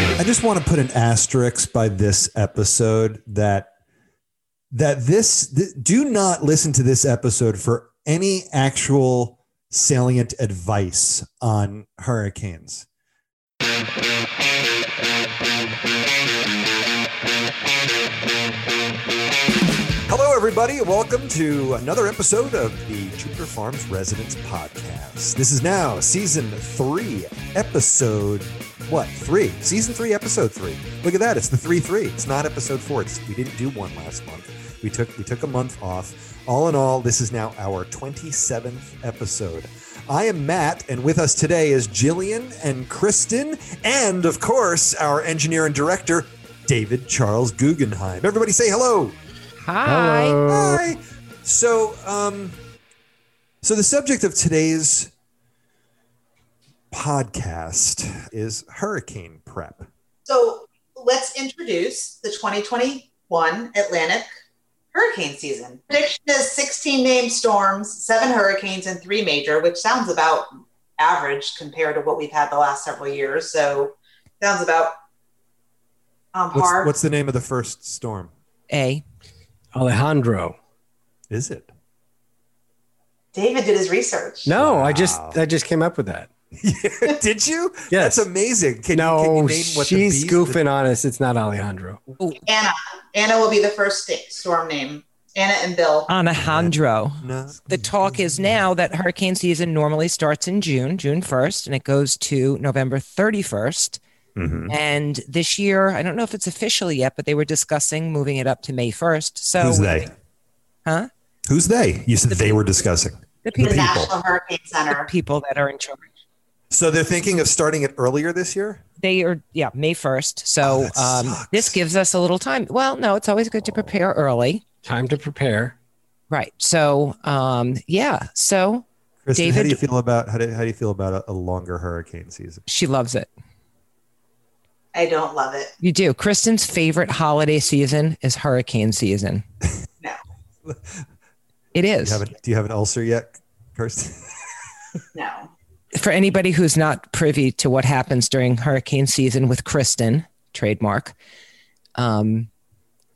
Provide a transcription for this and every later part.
I just want to put an asterisk by this episode that that this th- do not listen to this episode for any actual salient advice on hurricanes. Everybody, welcome to another episode of the Jupiter Farms Residents Podcast. This is now season three, episode what? Three. Season three, episode three. Look at that. It's the three three. It's not episode four. It's, we didn't do one last month. We took we took a month off. All in all, this is now our 27th episode. I am Matt, and with us today is Jillian and Kristen, and of course, our engineer and director, David Charles Guggenheim. Everybody say hello. Hi. Hi. So, um, so the subject of today's podcast is hurricane prep. So let's introduce the 2021 Atlantic hurricane season. Prediction is 16 named storms, seven hurricanes, and three major, which sounds about average compared to what we've had the last several years. So sounds about um, What's, hard. what's the name of the first storm? A. Alejandro. Is it? David did his research. No, I just I just came up with that. Did you? Yes. That's amazing. Can no, you, can you name what she's the goofing on us. It's not Alejandro. Oh. Anna. Anna will be the first storm name. Anna and Bill. Alejandro. No. The talk is now that hurricane season normally starts in June, June 1st, and it goes to November 31st. Mhm. And this year, I don't know if it's official yet, but they were discussing moving it up to May 1st. So, Who's they? huh? Who's they? You said they were discussing. The The people, people. National Hurricane Center. people that are in charge. So they're thinking of starting it earlier this year. They are, yeah, May 1st. Oh, So, that um, this gives us a little time. Well, no, it's always good to prepare early. Time to prepare. Right. So, um, yeah. So Kristen, how do you feel about how do, how do you feel about a, a longer hurricane season? she loves it. I don't love it. You do. Kristen's favorite holiday season is hurricane season. No. It is. Do you have, a, do you have an ulcer yet, Kirsten? No. For anybody who's not privy to what happens during hurricane season with Kristen, trademark, um,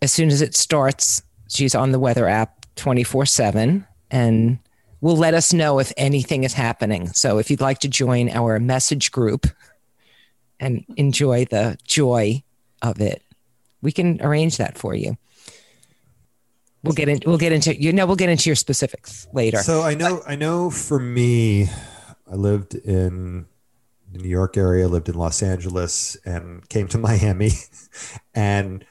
as soon as it starts, she's on the weather app 24 7 and will let us know if anything is happening. So if you'd like to join our message group and enjoy the joy of it, we can arrange that for you. We'll get in, we'll get into you know we'll get into your specifics later. So I know, I know. For me, I lived in the New York area, lived in Los Angeles, and came to Miami, and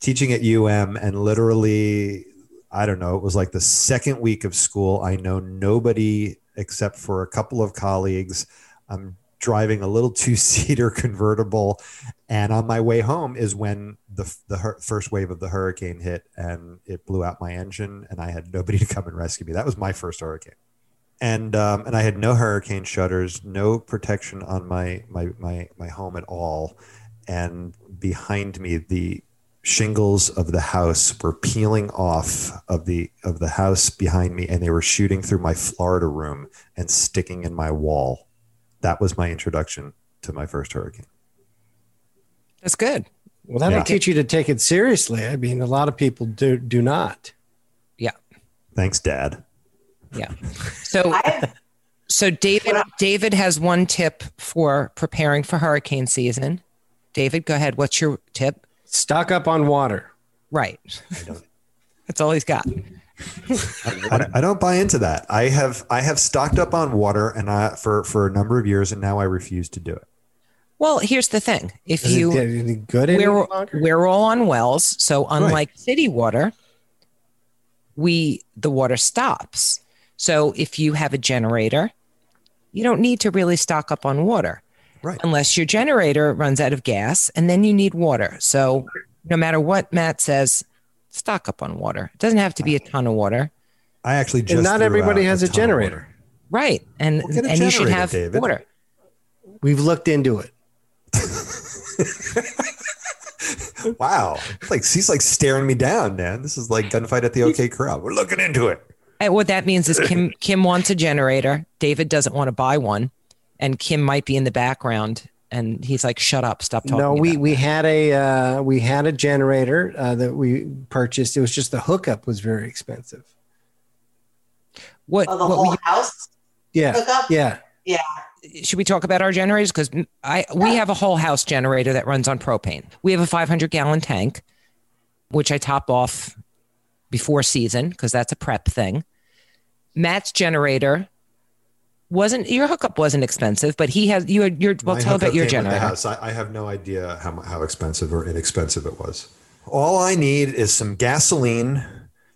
teaching at UM. And literally, I don't know. It was like the second week of school. I know nobody except for a couple of colleagues. I'm driving a little two seater convertible, and on my way home is when the the hur- first wave of the hurricane hit, and it blew out my engine, and I had nobody to come and rescue me. That was my first hurricane, and um, and I had no hurricane shutters, no protection on my my my my home at all, and behind me the shingles of the house were peeling off of the of the house behind me and they were shooting through my Florida room and sticking in my wall. That was my introduction to my first hurricane. That's good. Well, that'll Yeah. teach you to take it seriously. I mean, a lot of people do do not. Yeah. Thanks, Dad. Yeah. So So David David has one tip for preparing for hurricane season. David, go ahead. What's your tip? Stock up on water. Right. I don't, That's all he's got. I, I don't buy into that. I have I have stocked up on water and I for for a number of years and now I refuse to do it. Well, here's the thing. If Is you it any good we're we're all on wells, so unlike city water, we the water stops. So if you have a generator, you don't need to really stock up on water. Right. Unless your generator runs out of gas and then you need water. So no matter what Matt says, stock up on water. It doesn't have to be a ton of water. I actually just And not everybody has a ton of generator. Right. And Well, get a and you should have David. water. We've looked into it. Wow. It's like she's like staring me down, man. This is like gunfight at the OK Corral. We're looking into it. And what that means is Kim Kim wants a generator. David doesn't want to buy one, and Kim might be in the background and he's like, "Shut up, stop talking." No, we we that." had a uh, we had a generator uh, that we purchased. It was just the hookup was very expensive. what Oh, the what whole we, house Yeah, hookup? yeah. should we talk about our generators? Because I we have a whole house generator that runs on propane. We have a 500 gallon tank, which I top off before season because that's a prep thing. Matt's generator wasn't your hookup wasn't expensive, but he has you had your well My tell about your came with the generator. house. I, I have no idea how, how expensive or inexpensive it was. All I need is some gasoline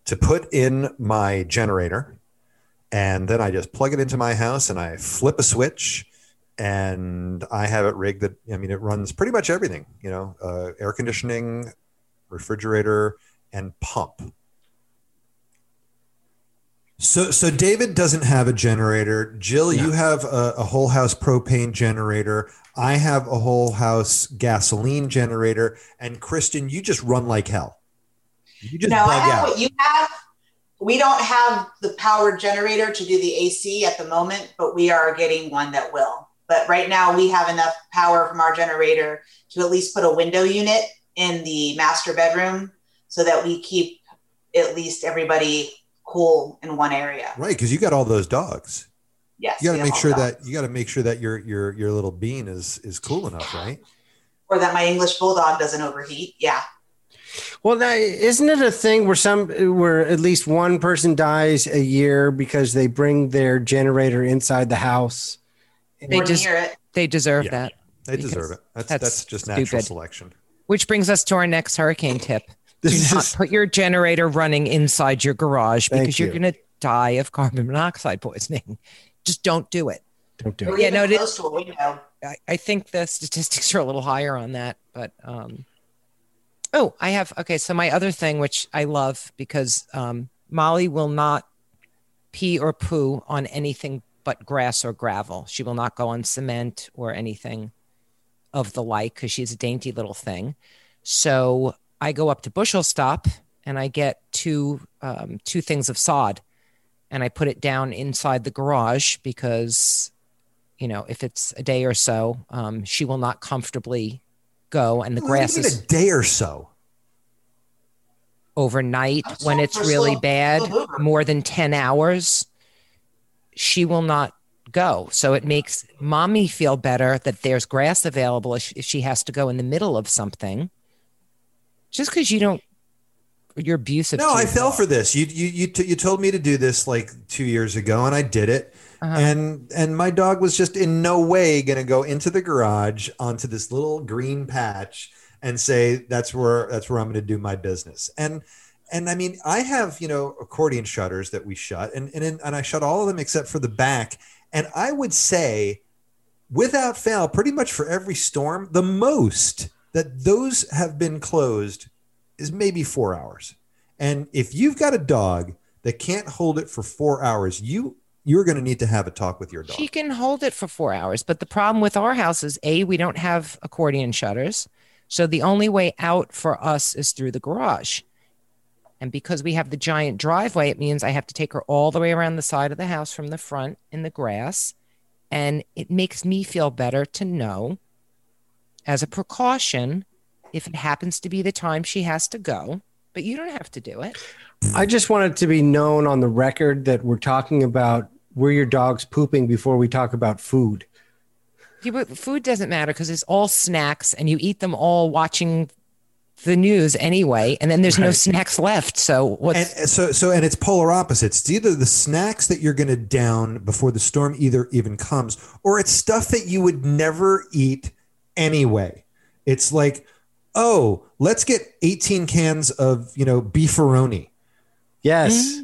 to put in my generator, and then I just plug it into my house and I flip a switch, and I have it rigged that I mean it runs pretty much everything. You know, uh, air conditioning, refrigerator, and pump. So, so David doesn't have a generator. Jill, you have a, a whole house propane generator. I have a whole house gasoline generator, and Kristen, you just run like hell. You just no, I bug have out. what you have. We don't have the power generator to do the AC at the moment, but we are getting one that will. But right now, we have enough power from our generator to at least put a window unit in the master bedroom so that we keep at least everybody cool in one area. right, because you got all those dogs. Yes. You got to make sure that. that you got to make sure that your your your little bean is is cool enough, right? or that my English bulldog doesn't overheat. Yeah. Well, now, isn't it a thing where some where at least one person dies a year because they bring their generator inside the house? They We're just- near it. They deserve Yeah. that. They deserve it. That's that's that's, just natural selection. Which brings us to our next hurricane tip. Do not is- put your generator running inside your garage because you're going to die of carbon monoxide poisoning. Just don't do it. Don't do it. Yeah, no, it is- close to a window. I, I think the statistics are a little higher on that, but um, oh, I have okay. So my other thing, which I love, because um, Molly will not pee or poo on anything but grass or gravel. She will not go on cement or anything of the like because she's a dainty little thing. So I go up to Bushel Stop and I get two um, two things of sod, and I put it down inside the garage because you know, if it's a day or so, um, she will not comfortably go, and the What grass is a day or so. overnight when it's really slow- bad, more than 10 hours, she will not go. So it makes mommy feel better that there's grass available if she has to go in the middle of something. Just because you don't, you're abusive. No, I fell for this. You you you, t- you told me to do this like two years ago, and I did it. Uh-huh. And and my dog was just in no way going to go into the garage onto this little green patch and say that's where that's where I'm going to do my business. And and I mean, I have you know accordion shutters that we shut, and and and I shut all of them except for the back. And I would say, without fail, pretty much for every storm, the most that those have been closed is maybe four hours. And if you've got a dog that can't hold it for four hours, you you're going to need to have a talk with your dog. She can hold it for four hours. But the problem with our house is A, we don't have accordion shutters. So the only way out for us is through the garage. And because we have the giant driveway, it means I have to take her all the way around the side of the house from the front in the grass. And it makes me feel better to know, as a precaution, if it happens to be the time she has to go. But you don't have to do it. I just want it to be known on the record that we're talking about where your dog's pooping before we talk about food. Yeah, but food doesn't matter because it's all snacks and you eat them all watching the news anyway. And then there's no Right. snacks left. So what's and so so and it's polar opposites. It's either the snacks that you're going to down before the storm either even comes, or it's stuff that you would never eat anyway. It's like, oh, let's get 18 cans of you know beefaroni, Yes.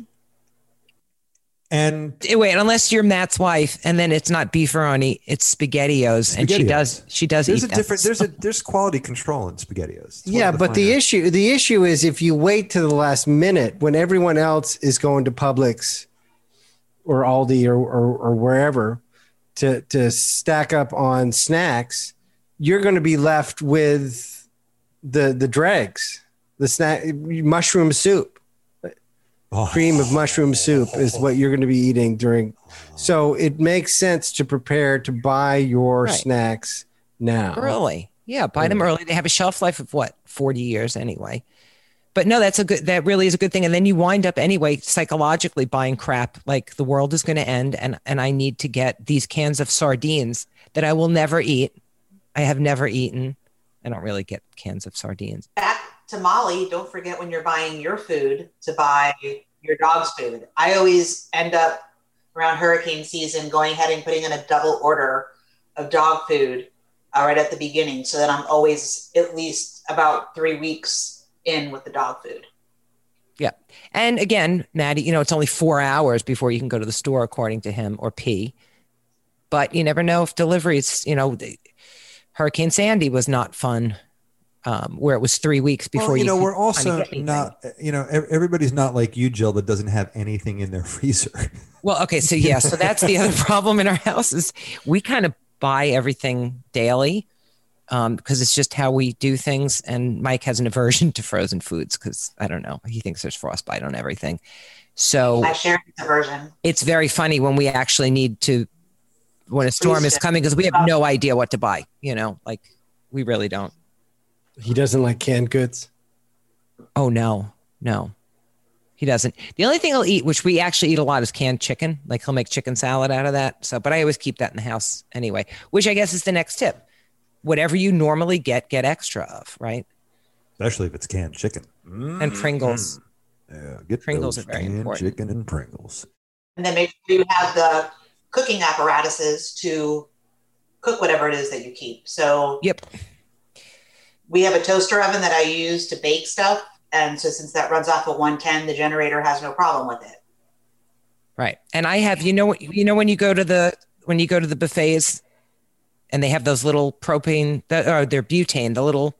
and Eh, wait, unless you're Matt's wife and then it's not beefaroni, it's spaghettios. And she does she does there's eat a that. different there's a there's quality control in spaghettios. It's Yeah, of but the finer- issue the issue is if you wait to the last minute when everyone else is going to Publix or Aldi or, or, or wherever to to stack up on snacks, you're going to be left with the the dregs, the snack mushroom soup. Oh. cream of mushroom soup is what you're going to be eating during. So it makes sense to prepare to buy your Right. snacks now. early. Yeah, buy them mm. early. They have a shelf life of what, 40 years anyway. But no, that's a good that really is a good thing. And then you wind up anyway psychologically buying crap like the world is going to end and and I need to get these cans of sardines that I will never eat. I have never eaten. I don't really get cans of sardines. Back to Molly, don't forget when you're buying your food to buy your dog's food. I always end up around hurricane season going ahead and putting in a double order of dog food uh, right at the beginning so that I'm always at least about three weeks in with the dog food. Yeah. And again, Maddie, you know, it's only four hours before you can go to the store, according to him, or pee. But you never know if deliveries, you know, Hurricane Sandy was not fun, um, where it was three weeks before well, you know we're also not you know everybody's not like you jill that doesn't have anything in their freezer Well, okay, so yeah, so that's the other problem in our house is we kind of buy everything daily um, because it's just how we do things. And Mike has an aversion to frozen foods because I don't know, he thinks there's frostbite on everything. So I share the version. it's very funny when we actually need to when a storm is coming because we have no idea what to buy. You know, like we really don't. He doesn't like canned goods. Oh no, no, he doesn't. The only thing he'll eat, which we actually eat a lot, is canned chicken. Like he'll make chicken salad out of that. So, but I always keep that in the house anyway. Which I guess is the next tip. Whatever you normally get, get extra of, right? especially if it's canned chicken Mm, And Pringles. yeah get Pringles those are very important. chicken and pringles And then make sure you have the cooking apparatuses to cook whatever it is that you keep. So Yep. we have a toaster oven that I use to bake stuff. And so since that runs off of 110, the generator has no problem with it. Right. And I have, you know, you know, when you go to the, when you go to the buffets and they have those little propane, the- or they're butane, the little,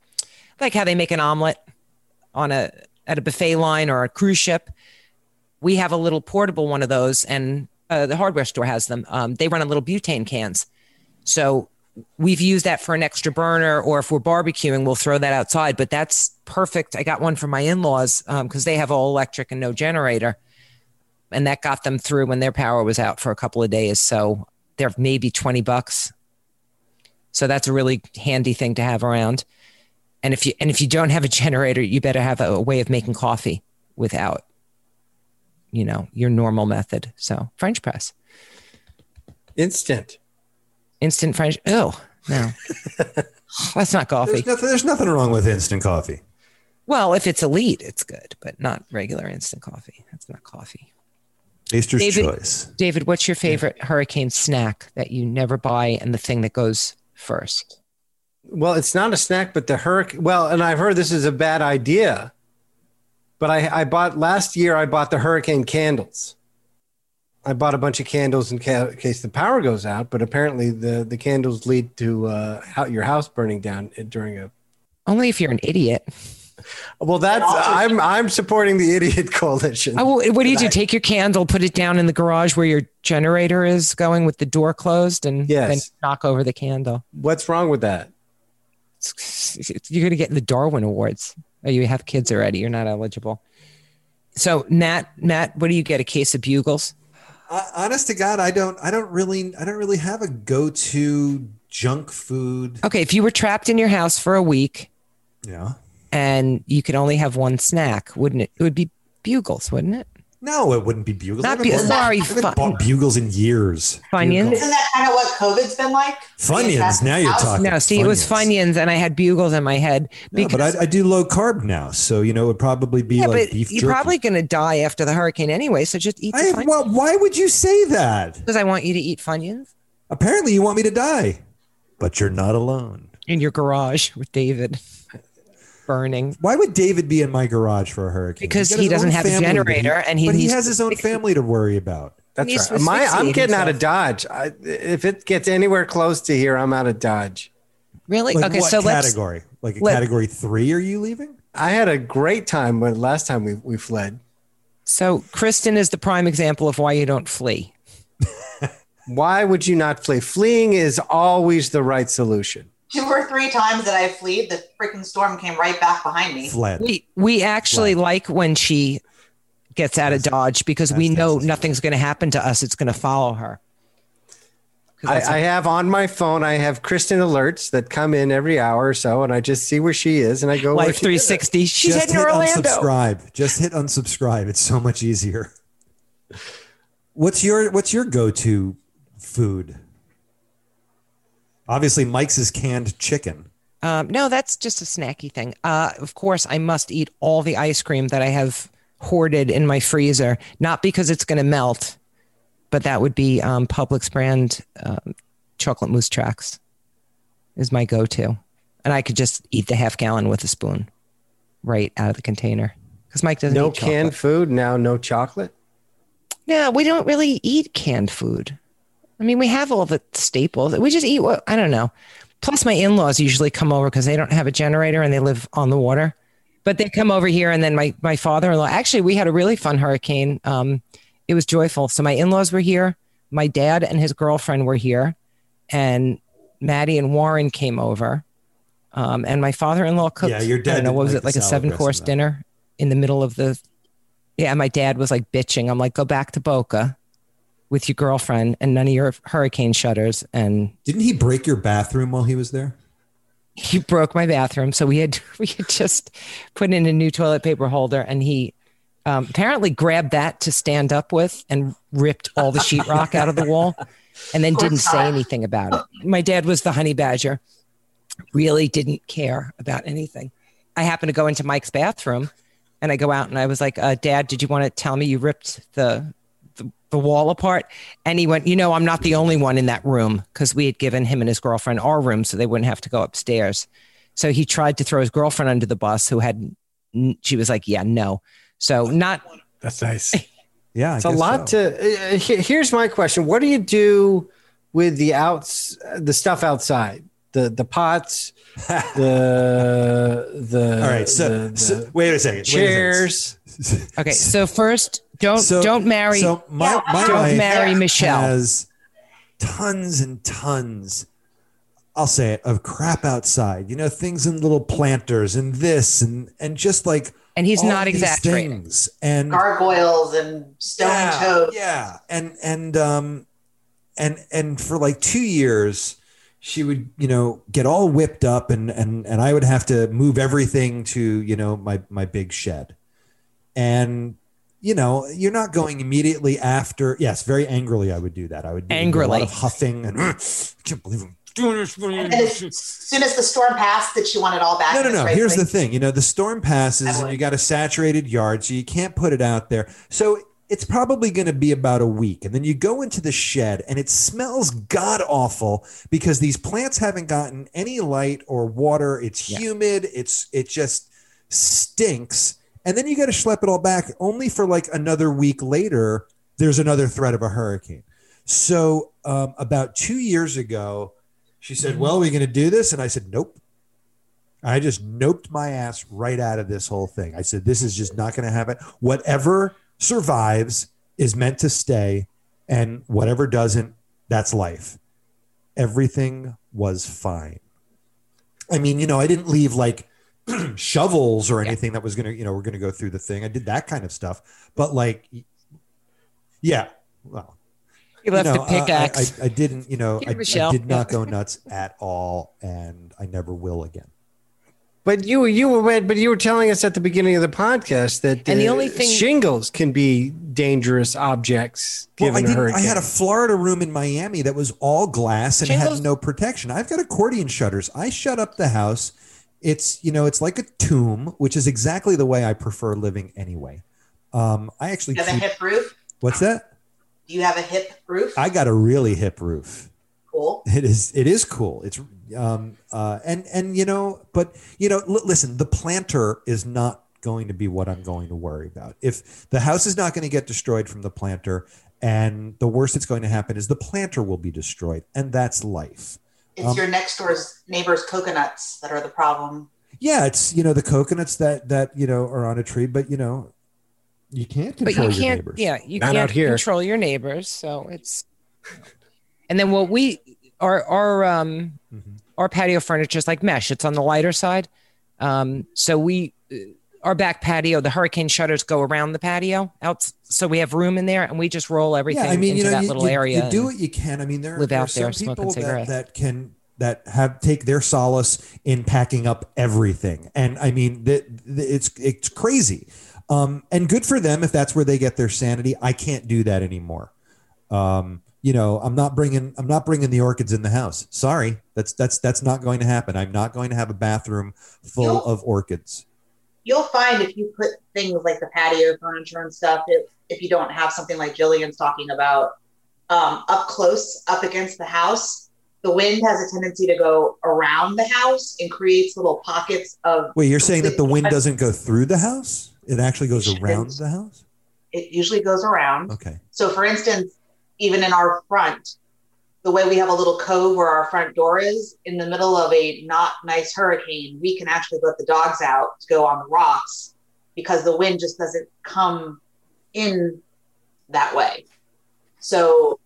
like how they make an omelet on a, at a buffet line or a cruise ship. We have a little portable one of those and uh, the hardware store has them. Um, they run on little butane cans. So we've used that for an extra burner or if we're barbecuing, we'll throw that outside, but that's perfect. I got one for my in-laws because they have all electric and no generator and that got them through when their power was out for a couple of days. So they're maybe 20 bucks. So that's a really handy thing to have around. And if you and if you don't have a generator, you better have a, a way of making coffee without, you know, your normal method. So French press, Instant. instant French. Oh no, that's not coffee. there's nothing, there's nothing wrong with instant coffee Well, if it's elite, it's good, but not regular instant coffee. That's not coffee. taster's David- choice David, what's your favorite hurricane snack that you never buy and the thing that goes first? Well, it's not a snack, but the hurricane. Well, and I've heard this is a bad idea, but I, I bought last year. I bought the hurricane candles. I bought a bunch of candles in ca- case the power goes out, but apparently the the candles lead to uh, how, your house burning down during a. Only if you're an idiot. Well, that's I'm I'm supporting the idiot coalition. Oh, well, what do you do? Take your candle, put it down in the garage where your generator is going with the door closed, and Yes. then knock over the candle. What's wrong with that? It's- You're going to get the Darwin Awards. Oh, you have kids already. You're not eligible. So, Matt, Matt, what do you get? A case of bugles? Uh, honest to God, I don't. I don't really. I don't really have a go-to junk food. Okay, if you were trapped in your house for a week Yeah. and you could only have one snack, wouldn't it? It would be bugles, wouldn't it? No, it wouldn't be bugles. Not I haven't bu- sorry, I haven't fun- bought bugles in years. Funyuns? Isn't that kind of what COVID's been like? Funyuns. Now you're talking. No, see, it was Funyuns, and I had bugles in my head. No, but I, I do low carb now, so you know it would probably be yeah, like but beef you're jerky. probably going to die after the hurricane anyway. So just eat the I, well, why would you say that? Because I want you to eat Funyuns Apparently, you want me to die, but you're not alone. in your garage with David burning. Why would David be in my garage for a hurricane? Because He's he doesn't have a generator and he but he has his own family to worry about. That's right. to My, I'm asphyxiate getting out of. Dodge. I, if it gets anywhere close to here, I'm out of Dodge. Really? Like okay, what so let's. category? Like a let- category three? Are you leaving? I had a great time when last time we, we fled. So Kristen is the prime example of why you don't flee. Why would you not flee? Fleeing is always the right solution. Two or three times that I fled, the freaking storm came right back behind me. Fled. We we actually Right. like when she gets out of Dodge because we that's know necessary. nothing's going to happen to us. It's going to follow her. I, I have on my phone. I have Kristen alerts that come in every hour or so, and I just see where she is, and I go where Life she is. 360. She's Just heading hit to Orlando. unsubscribe. Just hit unsubscribe. It's so much easier. What's your What's your go to food? Obviously, Mike's is canned chicken. Um, no, that's just a snacky thing. Uh, of course, I must eat all the ice cream that I have hoarded in my freezer, not because it's going to melt, but that would be um, Publix brand um, chocolate moose tracks is my go-to, and I could just eat the half gallon with a spoon, right out of the container. Because Mike doesn't No eat canned food now. No chocolate. No, we don't really eat canned food. I mean, we have all the staples. We just eat what I don't know. Plus, my in-laws usually come over because they don't have a generator and they live on the water. But they come over here, and then my my father-in-law. Actually, we had a really fun hurricane. Um, it was joyful. So my in-laws were here. My dad and his girlfriend were here, and Maddie and Warren came over. Um, and my father-in-law cooked. Yeah, your I dad don't know what was like it like a seven-course dinner in the middle of the. Yeah, my dad was like bitching. I'm like, go back to Boca with your girlfriend and none of your hurricane shutters. And Didn't he break your bathroom while he was there? he broke my bathroom. So we had we had just put in a new toilet paper holder, and he um, apparently grabbed that to stand up with and ripped all the sheetrock out of the wall, and then didn't say anything about it. My dad was the honey badger, really didn't care about anything. I happened to go into Mike's bathroom, and I go out and I was like, uh, "Dad, did you want to tell me you ripped the the, the wall apart?" And he went, "You know, I'm not the only one in that room because we had given him and his girlfriend our room so they wouldn't have to go upstairs." So he tried to throw his girlfriend under the bus, who had she was like, "Yeah, no." So not That's nice. Yeah, I It's a lot so. to. Uh, here's my question: What do you do with the outs, the stuff outside, the the pots, the the All right, so, the- the so wait a second. wait a second. chairs? okay. So first, don't So- don't marry. So my, my don't wife marry Michelle. has tons and tons. I'll say it of crap outside. You know, things in little planters and this and and just like and he's all not these exaggerating. things. And Gargoyles and stone yeah, toads. Yeah, and and um, and and for like two years, she would you know get all whipped up, and and and I would have to move everything to you know my my big shed, and you know you're not going immediately after. Yes, very angrily I would do that. I would do a Angrily. lot of huffing and I can't believe I'm doing this. And as soon as the storm passed, did she want it all back? No, no, no. right Here's the thing. You know, the storm passes I and you got a saturated yard, so you can't put it out there. So it's probably going to be about a week. And then you go into the shed and it smells god awful because these plants haven't gotten any light or water. It's Yeah. humid. It's it just stinks. And then you got to schlep it all back only for like another week later. There's another threat of a hurricane. So um, about two years ago, she said, "Well, are we going to do this?" And I said, "Nope." I just noped my ass right out of this whole thing. I said, "This is just not going to happen. Whatever survives is meant to stay, and whatever doesn't, that's life." Everything was fine. I mean, you know, I didn't leave like shovels or anything that was going to, you know, we're going to go through the thing. I did that kind of stuff, but like, yeah, well, He left you know, the pickaxe. I, I, I didn't, you know, I, I did not go nuts at all, and I never will again. But you you were but you were telling us at the beginning of the podcast that And the uh, only thing- shingles can be dangerous objects Well, given I, a didn't. I had a Florida room in Miami that was all glass and Shingles- had no protection. I've got accordion shutters. I shut up the house. It's you know, it's like a tomb, which is exactly the way I prefer living anyway. Um, I actually You have a hip roof? what's that? Do you have a hip roof? I got a really hip roof. cool. It is. It is cool. It's um uh and and you know, but you know, l- listen, the planter is not going to be what I'm going to worry about. If the house is not going to get destroyed from the planter, and the worst that's going to happen is the planter will be destroyed, and that's life. It's Um, your next door's neighbor's coconuts that are the problem. Yeah, it's you know the coconuts that that you know are on a tree, but you know you can't but control you your can't neighbors. yeah you Not can't out here. control your neighbors so it's and then what we our our um Mhm. our patio furniture is like mesh it's on the lighter side um so we uh, our back patio, the hurricane shutters go around the patio out, so we have room in there, and we just roll everything yeah, I mean, into you know, that you, little you- area. You do what you can. I mean, there, live there out are some there people that, that can that have take their solace in packing up everything, and I mean, that it's it's crazy. Um, and good for them if that's where they get their sanity. I can't do that anymore. Um, you know, I'm not bringing I'm not bringing the orchids in the house. Sorry, that's that's that's not going to happen. I'm not going to have a bathroom full You'll- of orchids. You'll find if you put things like the patio furniture and stuff, if, if you don't have something like Jillian's talking about um, up close, up against the house, the wind has a tendency to go around the house and creates little pockets of. Wait, you're saying that the wind doesn't go through the house? It actually goes It around the house? It usually goes around. Okay. So, for instance, even in our front, the way we have a little cove where our front door is, in the middle of a not nice hurricane, we can actually let the dogs out to go on the rocks because the wind just doesn't come in that way. So,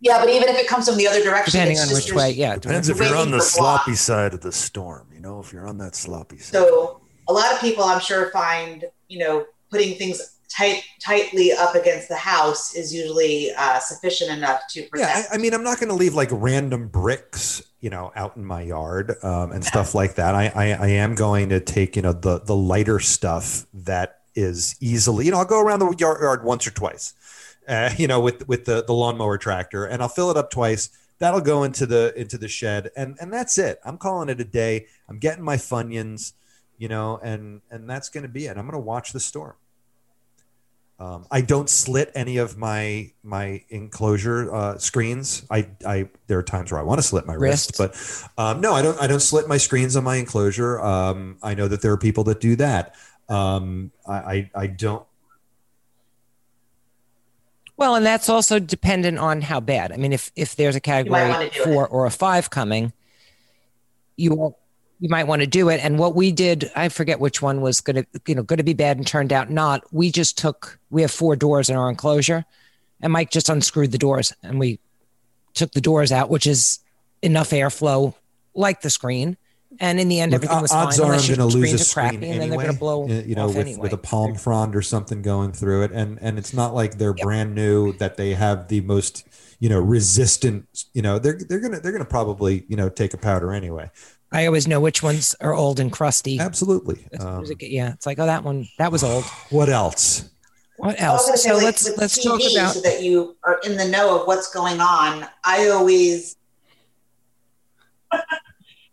yeah, but even if it comes from the other direction, depending on which way. Yeah, Depends if you're on the for block. sloppy side of the storm. You know, if you're on that sloppy side. So a lot of people, I'm sure, find you know putting things tight tightly up against the house is usually uh, sufficient enough to Yeah. I, I mean, I'm not going to leave like random bricks, you know, out in my yard um, and stuff like that. I, I, I am going to take, you know, the the lighter stuff that is easily, you know, I'll go around the yard, yard once or twice, uh, you know, with with the the lawnmower tractor, and I'll fill it up twice. That'll go into the into the shed, and and that's it. I'm calling it a day. I'm getting my funyuns, you know, and and that's going to be it. I'm going to watch the storm. Um, I don't slit any of my my enclosure uh, screens. I, I there are times where I want to slit my wrist, Wrist. but um, no, I don't. I don't slit my screens on my enclosure. Um, I know that there are people that do that. Um, I, I I don't. Well, and that's also dependent on how bad. I mean, if if there's a category wanna it. four or a five coming, you won't. You might want to do it. And what we did, I forget which one was going to, you know, going to be bad and turned out not. We just took. We have four doors in our enclosure, and Mike just unscrewed the doors, and we took the doors out, which is enough airflow, like the screen. And in the end, Look, everything was odds fine. are I'm going to lose a screen crappy, and then anyway. they're going to blow you know, off with, anyway. with a palm frond or something going through it, and and it's not like they're Yep. brand new that they have the most you know resistant. You know, they're they're gonna they're gonna probably you know take a powder anyway. I always know which ones are old and crusty. Absolutely. Um, it yeah, it's like, oh, that one, that was old. what else? What else? So like, let's with let's TV, talk about. so that you are in the know of what's going on. I always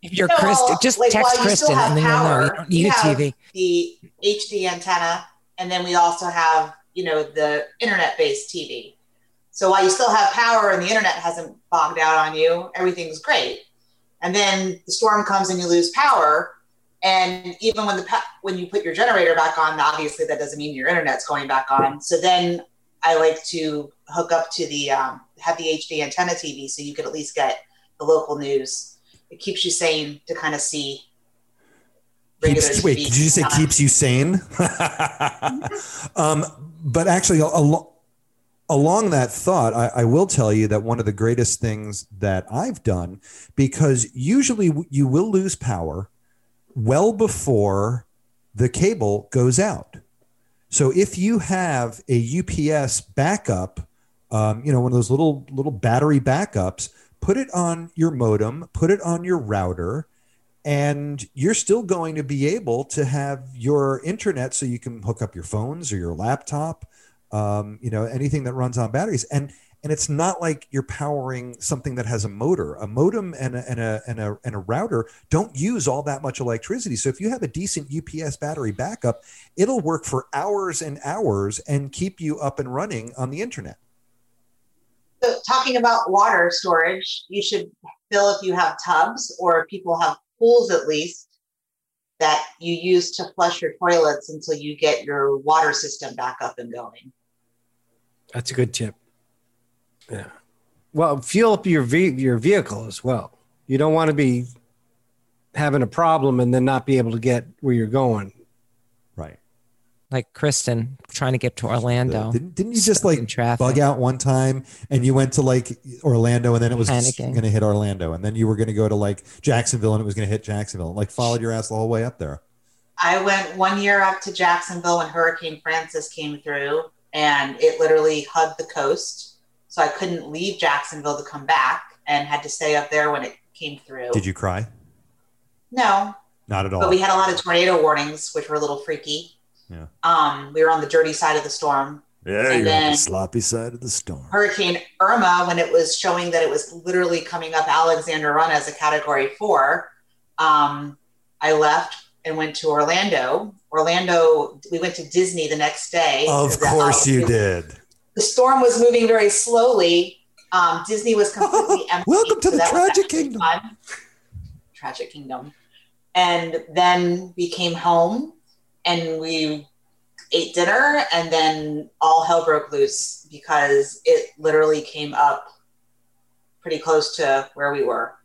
If you're No, Kristen, just like, text while Kristen, and then you'll know. You don't need a have- TV. the HD antenna, and then we also have you know the internet-based TV. So while you still have power and the internet hasn't bogged out on you, everything's great. And then the storm comes and you lose power. And even when the when you put your generator back on, obviously that doesn't mean your internet's going back on. So then I like to hook up to the um, have the HD antenna TV so you could at least get the local news. It keeps you sane to kind of see. Keeps, wait, did you say keeps you sane? um, but actually, al- along that thought, I, I will tell you that one of the greatest things that I've done, because usually you will lose power well before the cable goes out. So if you have a UPS backup, um, you know, one of those little little battery backups, put it on your modem, put it on your router, and you're still going to be able to have your internet so you can hook up your phones or your laptop um, you know anything that runs on batteries. And and it's not like you're powering something that has a motor. A modem and a, and a and a and a router don't use all that much electricity. So if you have a decent ups battery backup it'll work for hours and hours and keep you up and running on the internet. So talking about water storage, you should fill if you have tubs or if people have pools at least that you use to flush your toilets until you get your water system back up and going. That's a good tip. Yeah. Well, fuel up your ve- your vehicle as well. You don't want to be having a problem and then not be able to get where you're going. Right Like Kristen trying to get to Orlando. didn't, didn't you just Stuck in like traffic. bug out one time and you went to like Orlando and then it was going to hit Orlando and then you were going to go to like Jacksonville and it was going to hit Jacksonville like followed your ass the whole way up there I went one year up to Jacksonville when Hurricane Frances came through, and it literally hugged the coast. So I couldn't leave Jacksonville to come back, and had to stay up there when it came through. Did you cry? No, Not at all. but we had a lot of tornado warnings, which were a little freaky. Yeah. Um, we were on the dirty side of the storm. Yeah, And you're on the sloppy side of the storm. Hurricane Irma, when it was showing that it was literally coming up Alexander Run as a category four, um, I left and went to Orlando. Orlando, we went to Disney the next day. of course you did. The storm was moving very slowly. Um, Disney was completely empty. Welcome to so the Tragic Kingdom. fun. Tragic Kingdom. And then we came home and we ate dinner and then all hell broke loose because it literally came up pretty close to where we were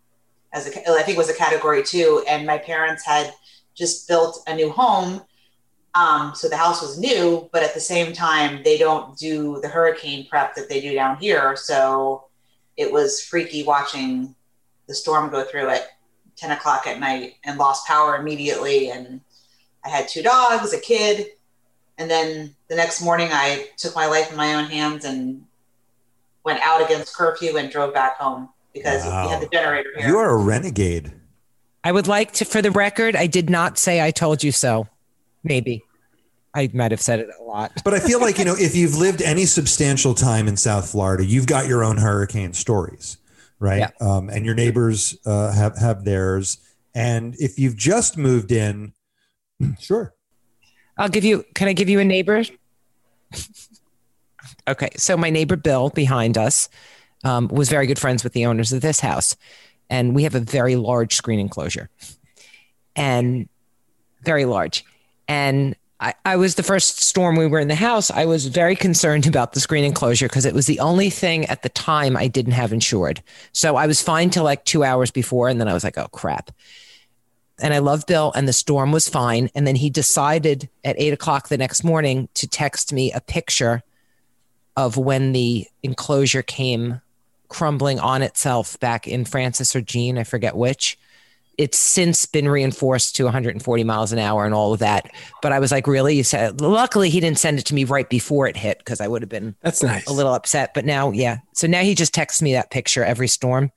as a, I think was a category two and my parents had just built a new home um, so the house was new but at the same time they don't do the hurricane prep that they do down here so it was freaky watching the storm go through at 10 o'clock at night and lost power immediately and i had two dogs a kid and then the next morning, I took my life in my own hands and went out against curfew and drove back home because we had the generator here. You are a renegade. I would like to, for the record, I did not say I told you so. Maybe. I might have said it a lot. But I feel like, you know, if you've lived any substantial time in South Florida, you've got your own hurricane stories, right? Um, and your neighbors uh, have, have theirs. And if you've just moved in, sure. I'll give you, can I give you a neighbor? okay. So my neighbor Bill behind us um, was very good friends with the owners of this house. And we have a very large screen enclosure and very large. And I, I was the first storm we were in the house. I was very concerned about the screen enclosure because it was the only thing at the time I didn't have insured. So I was fine till like two hours before. And then I was like, oh crap. And I love Bill, and the storm was fine. And then he decided at eight o'clock the next morning to text me a picture of when the enclosure came crumbling on itself back in Frances or Jeanne, I forget which. It's since been reinforced to 140 miles an hour and all of that. But I was like, really? You said, luckily he didn't send it to me right before it hit because I would have been That's nice. a little upset. But now, yeah. So now he just texts me that picture every storm.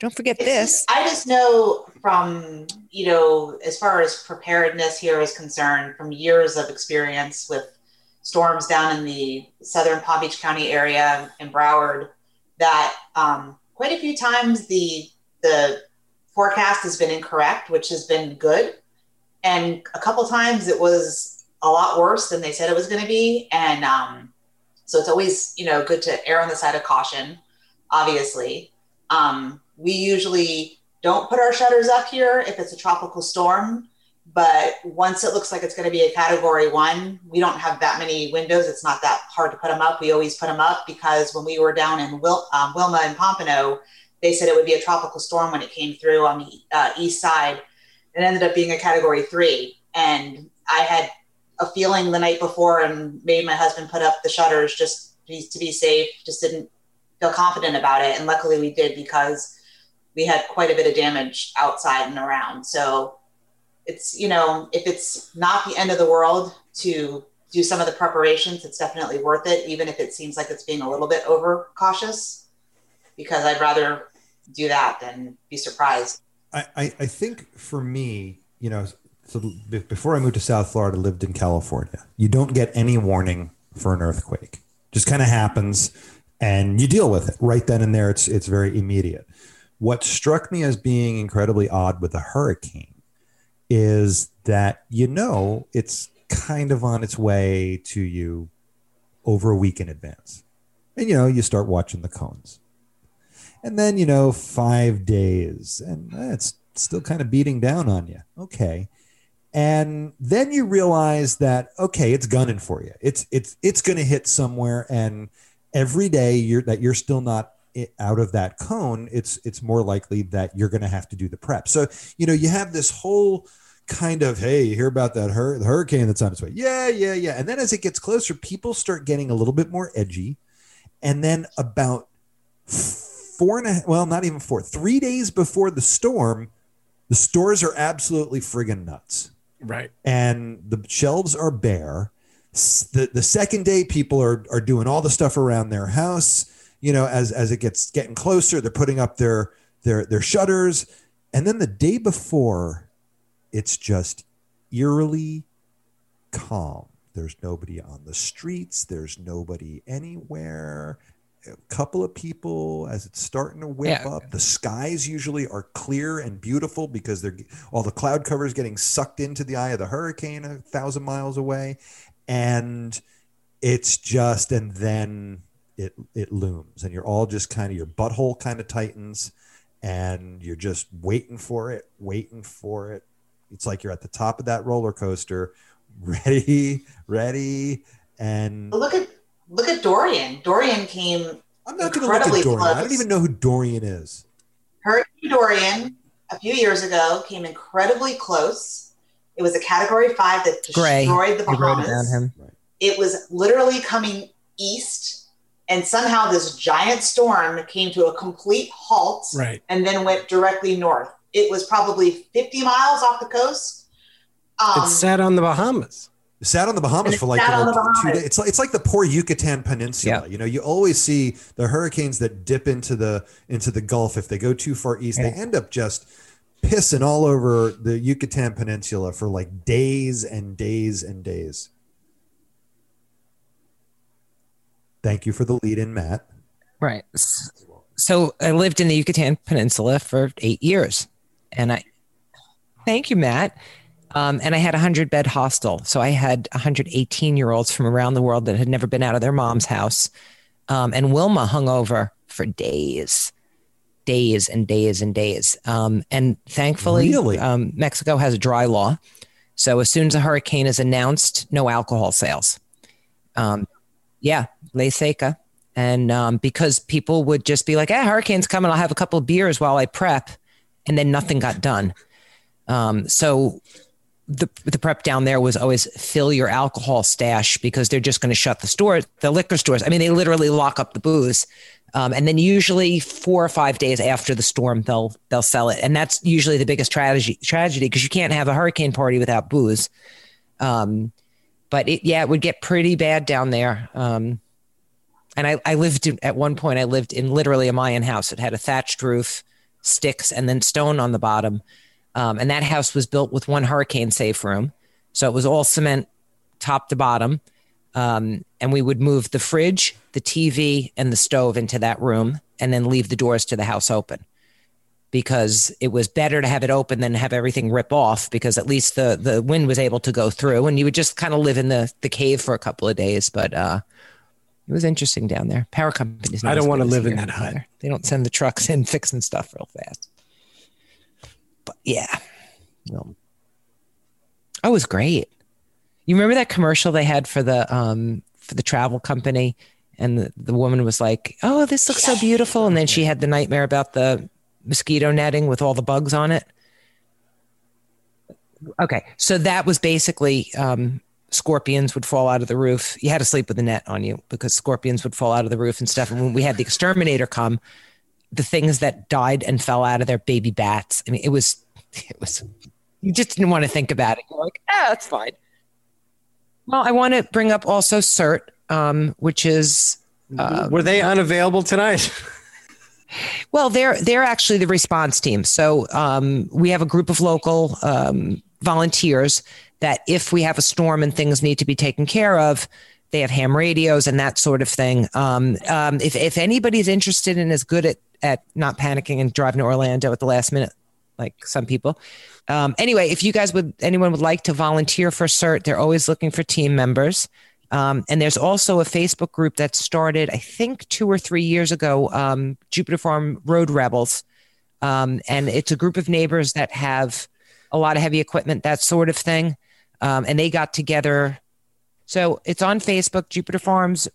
Don't forget this. I just know from, you know, as far as preparedness here is concerned, from years of experience with storms down in the southern Palm Beach County area in Broward, that um, quite a few times the the forecast has been incorrect, which has been good, and a couple times it was a lot worse than they said it was going to be, and um, so it's always you know good to err on the side of caution, obviously. Um, we usually don't put our shutters up here if it's a tropical storm, but once it looks like it's going to be a category one, we don't have that many windows. It's not that hard to put them up. We always put them up because when we were down in Wil- um, Wilma and Pompano, they said it would be a tropical storm when it came through on the uh, east side. It ended up being a category three. And I had a feeling the night before and made my husband put up the shutters just to be, to be safe, just didn't feel confident about it. And luckily we did because we had quite a bit of damage outside and around. So it's, you know, if it's not the end of the world to do some of the preparations, it's definitely worth it, even if it seems like it's being a little bit over cautious, because I'd rather do that than be surprised. I, I, think for me, you know, so before I moved to South Florida, lived in California. You don't get any warning for an earthquake; just kind of happens, and you deal with it right then and there. It's it's very immediate. What struck me as being incredibly odd with a hurricane is that you know it's kind of on its way to you over a week in advance, and you know you start watching the cones. And then you know five days and eh, it's still kind of beating down on you. Okay. And then you realize that okay it's gunning for you. It's it's it's going to hit somewhere and every day you're that you're still not i- out of that cone it's it's more likely that you're going to have to do the prep so you know you have this whole kind of hey you hear about that hur- the hurricane that's on its way yeah yeah yeah and then as it gets closer people start getting a little bit more edgy and then about four and a well, not even four, three days before the storm, the stores are absolutely friggin' nuts. Right. and the shelves are bare. The the second day, people are are doing all the stuff around their house. You know, as as it gets getting closer, they're putting up their their their shutters, and then the day before, it's just eerily calm. There's nobody on the streets. There's nobody anywhere. A couple of people as it's starting to whip Yeah. up. The skies usually are clear and beautiful because they're all the cloud cover is getting sucked into the eye of the hurricane a thousand miles away, and it's just and then it it looms, and you're all just kind of your butthole kind of tightens, and you're just waiting for it, waiting for it. It's like you're at the top of that roller coaster, ready, ready, and look at look at Dorian. Dorian came I'm not going to look at Dorian. I don't even know who Dorian is. Hurricane Dorian a few years ago came incredibly close. It was a category five that Gray. destroyed the We Bahamas. him. It was literally coming east, and somehow this giant storm came to a complete halt Right. and then went directly north. It was probably 50 miles off the coast. Um, it sat on the Bahamas. It sat on the Bahamas for like sat you know, two days. It's like it's like the poor Yucatan Peninsula. Yeah. You know, you always see the hurricanes that dip into the into the Gulf. If they go too far east, they end up just pissing all over the Yucatan Peninsula for like days and days and days. Thank you for the lead in, Matt. Right. So I lived in the Yucatan Peninsula for eight years, and I thank you, Matt. Um, and I had a hundred bed hostel, so I had 118 year olds from around the world that had never been out of their mom's house. Um, and Wilma hung over for days, days and days and days. Um, and thankfully, Really? um, Mexico has a dry law, so as soon as a hurricane is announced, no alcohol sales. Yeah, ley seca. And um, because people would just be like, "Ah, hurricane's coming. I'll have a couple of beers while I prep," and then nothing got done. Um, so the the prep down there was always fill your alcohol stash because they're just going to shut the store, the liquor stores. I mean, they literally lock up the booze, um, and then usually four or five days after the storm, they'll they'll sell it, and that's usually the biggest tragedy tragedy because you can't have a hurricane party without booze. Um, but it, yeah, it would get pretty bad down there. Um, and I, I lived in, at one point, I lived in literally a Mayan house. It had a thatched roof, sticks, and then stone on the bottom. Um, and that house was built with one hurricane safe room. So it was all cement top to bottom. Um, and we would move the fridge, the TV, and the stove into that room and then leave the doors to the house open because it was better to have it open than have everything rip off because at least the, the wind was able to go through and you would just kind of live in the, the cave for a couple of days. But uh, it was interesting down there. Power companies. not I don't wanna live in that hut. either. They don't send the trucks in fixing stuff real fast. But yeah, no. Oh, it was great. You remember that commercial they had for the um for the travel company, and the, the woman was like, "Oh, this looks so beautiful," and then she had the nightmare about the mosquito netting with all the bugs on it. Okay, so that was basically um, scorpions would fall out of the roof. You had to sleep with a net on you because scorpions would fall out of the roof and stuff. And when we had the exterminator come, the things that died and fell out of their baby bats. I mean, it was, it was, you just didn't want to think about it. You're like, ah, that's fine. Well, I want to bring up also CERT, um, which is, uh, Were they unavailable tonight? well, they're they're actually the response team. So um, we have a group of local um, volunteers that, if we have a storm and things need to be taken care of, they have ham radios and that sort of thing. Um, um, if if anybody's interested and is good at at not panicking and driving to Orlando at the last minute, like some people. Um, anyway, if you guys would anyone would like to volunteer for CERT, they're always looking for team members. Um, and there's also a Facebook group that started, I think, two or three years ago, um, Jupiter Farm Road Rebels. Um, and it's a group of neighbors that have a lot of heavy equipment, that sort of thing. Um, and they got together. So it's on Facebook, Jupiter Farms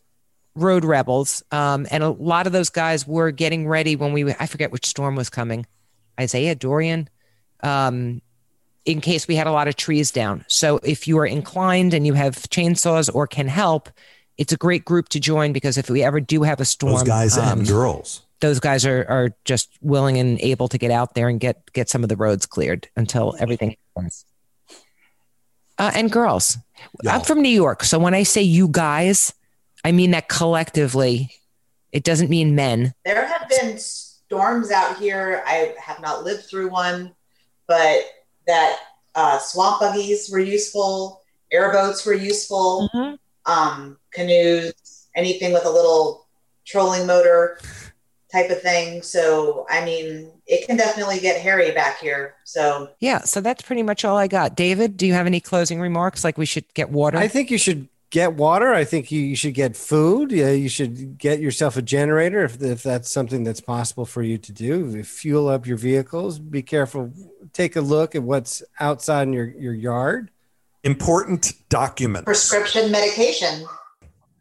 Road Rebels. Um, and a lot of those guys were getting ready when we, I forget which storm was coming, Isaiah, Dorian. Um, in case we had a lot of trees down. So if you are inclined and you have chainsaws or can help, it's a great group to join because if we ever do have a storm, Those guys um, and girls. those guys are are just willing and able to get out there and get get some of the roads cleared until everything happens. uh, and girls. Y'all. I'm from New York, so when I say you guys, I mean that collectively. It doesn't mean men. There have been storms out here. I have not lived through one, but that uh, swamp buggies were useful, airboats were useful, um, canoes, anything with a little trolling motor type of thing. So, I mean, it can definitely get hairy back here. So, Yeah, so that's pretty much all I got. David, do you have any closing remarks? Like we should get water? I think you should get water. I think you, you should get food. Yeah, you should get yourself a generator if, if that's something that's possible for you to do. Fuel up your vehicles. Be careful. Take a look at what's outside in your, your yard. Important documents. prescription medication.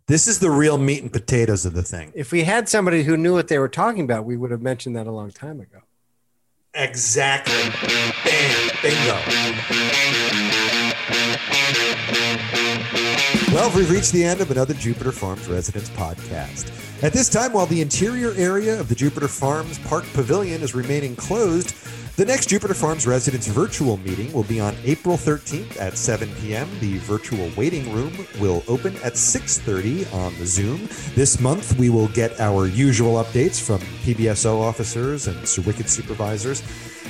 This is the real meat and potatoes of the thing. If we had somebody who knew what they were talking about, we would have mentioned that a long time ago. Exactly. Bam. Bingo. Well, we've reached the end of another Jupiter Farms Residents podcast. At this time, while the interior area of the Jupiter Farms Park Pavilion is remaining closed, the next Jupiter Farms Residents virtual meeting will be on April 13th at 7 p.m. The virtual waiting room will open at 6:30 on the Zoom. This month, we will get our usual updates from PBSO officers and Sir Wicked supervisors,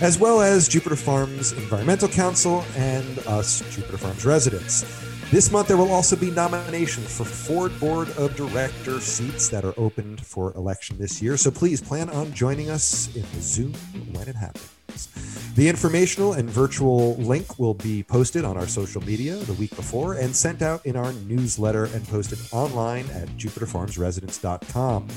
as well as Jupiter Farms Environmental Council and us Jupiter Farms residents. This month, there will also be nominations for Ford Board of Director seats that are opened for election this year. So please plan on joining us in the Zoom when it happens. The informational and virtual link will be posted on our social media the week before and sent out in our newsletter and posted online at jupiterfarmsresidence.com.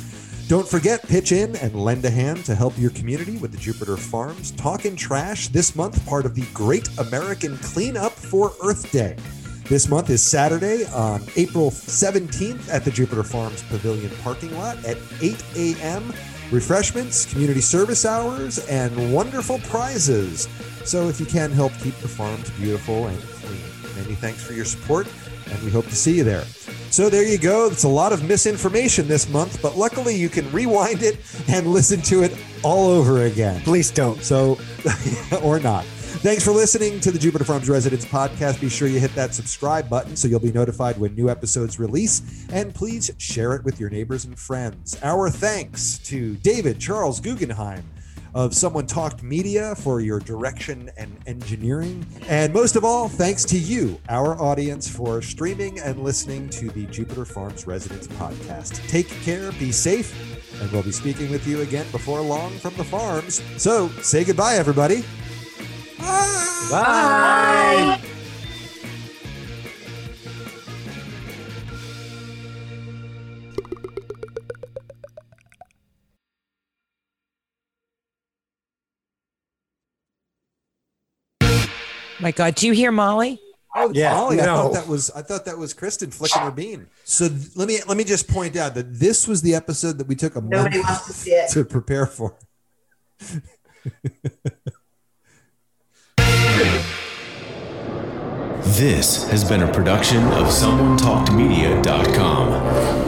Don't forget, pitch in and lend a hand to help your community with the Jupiter Farms Talking Trash this month, part of the Great American Cleanup for Earth Day. This month is Saturday on April 17th at the Jupiter Farms Pavilion parking lot at 8 a.m. Refreshments, community service hours, and wonderful prizes. So if you can help keep the farms beautiful and clean. Many thanks for your support, and we hope to see you there. So there you go. It's a lot of misinformation this month, but luckily you can rewind it and listen to it all over again. Please don't. So, or not. Thanks for listening to the Jupiter Farms Residents podcast. Be sure you hit that subscribe button so you'll be notified when new episodes release. And please share it with your neighbors and friends. Our thanks to David Charles Guggenheim of Someone Talked Media for your direction and engineering. And most of all, thanks to you, our audience, for streaming and listening to the Jupiter Farms Residents podcast. Take care, be safe, and we'll be speaking with you again before long from the farms. So say goodbye, everybody. Bye. My God, do you hear Molly? Oh, Yeah, Molly, I thought that was I thought that was Kristen flicking her bean. So th- let me let me just point out that this was the episode that we took a Nobody month wants to see it. to prepare for. This has been a production of SomeoneTalkedMedia.com.